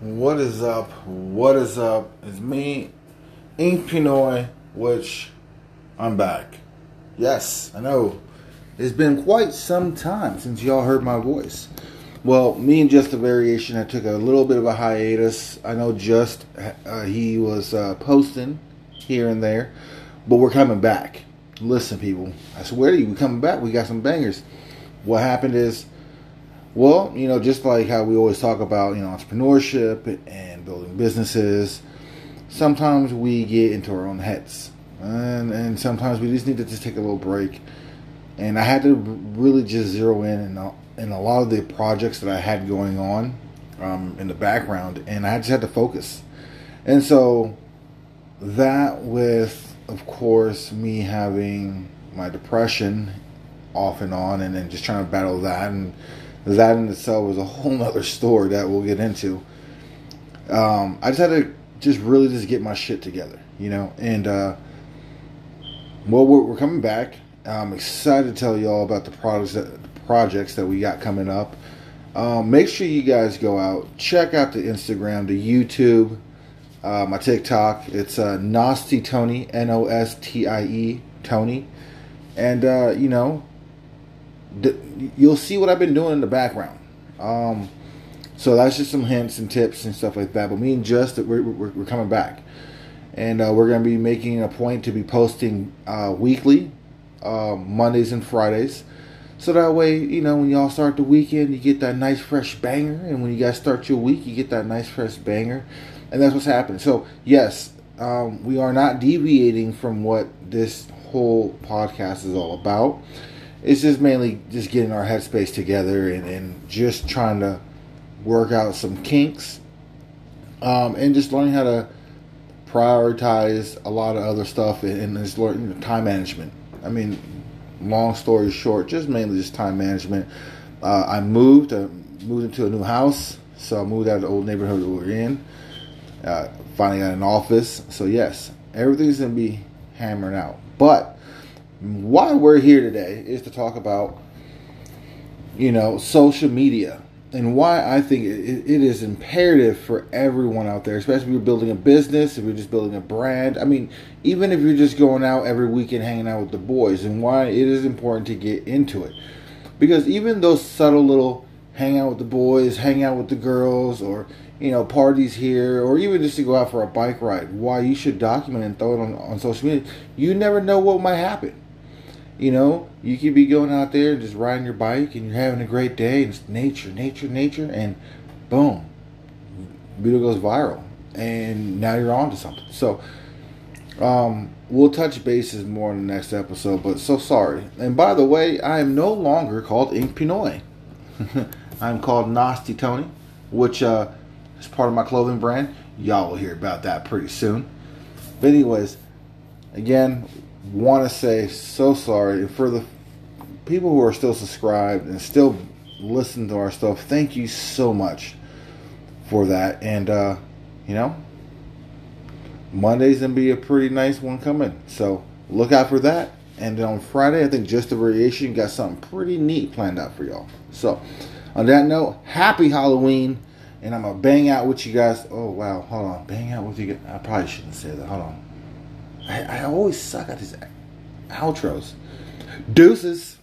What is up? What is up? It's me, Ink Pinoy, which I'm back. Yes, I know. It's been quite some time since y'all heard my voice. Well, me and Just a Variation, I took a little bit of a hiatus. I know Just, uh, he was uh, posting here and there, but we're coming back. Listen, people, I swear to you, we're coming back. We got some bangers. What happened is, well, you know, just like how we always talk about, you know, entrepreneurship and building businesses, sometimes we get into our own heads. And, and sometimes we just need to just take a little break. And I had to really just zero in and in a lot of the projects that I had going on um, in the background, and I just had to focus. And so that, with of course me having my depression off and on, and then just trying to battle that, and that in itself was a whole nother story that we'll get into. Um, I just had to just really just get my shit together, you know, and uh, well, we're, we're coming back. I'm excited to tell you all about the products that projects that we got coming up. Um, make sure you guys go out, check out the Instagram, the YouTube, uh, my TikTok. It's uh, Nostie Tony, N O S T I E Tony, and uh, you know, you'll see what I've been doing in the background. Um, so that's just some hints and tips and stuff like that. But me and Just, we're, we're, we're coming back, and uh, we're going to be making a point to be posting uh, weekly, uh, Mondays and Fridays. So that way, you know, when y'all start the weekend, you get that nice fresh banger, and when you guys start your week, you get that nice fresh banger, and that's what's happening. So yes, um, we are not deviating from what this whole podcast is all about. It's just mainly just getting our headspace together and, and just trying to work out some kinks, um, and just learning how to prioritize a lot of other stuff and, and just learning time management. I mean, long story short, just mainly just time management. Uh, I moved, uh, moved into a new house, so I moved out of the old neighborhood we were in. Uh, finally got an office, so yes, everything's gonna be hammered out. But why we're here today is to talk about, you know, social media and why I think it, it is imperative for everyone out there, especially if you're building a business, if you're just building a brand. I mean, even if you're just going out every weekend hanging out with the boys, and why it is important to get into it. Because even those subtle little hang out with the boys, hang out with the girls, or you know, parties here, or even just to go out for a bike ride, why you should document and throw it on, on social media. You never know what might happen. You know, you could be going out there just riding your bike and you're having a great day and it's nature, nature, nature, and boom, video goes viral. And now you're on to something. So, um, we'll touch bases more in the next episode, but so sorry. And by the way, I am no longer called Ink Pinoy. I'm called Nostie Tony, which uh, is part of my clothing brand. Y'all will hear about that pretty soon. But anyways, again, want to say so sorry for the people who are still subscribed and still listen to our stuff. Thank you so much for that. And uh, you know, Monday's gonna be a pretty nice one coming. So look out for that. And then on Friday, I think just a variation got something pretty neat planned out for y'all. So on that note, happy Halloween. And I'm gonna bang out with you guys. Oh wow, hold on, bang out with you guys. I probably shouldn't say that. Hold on. I, I always suck at these outros. Deuces.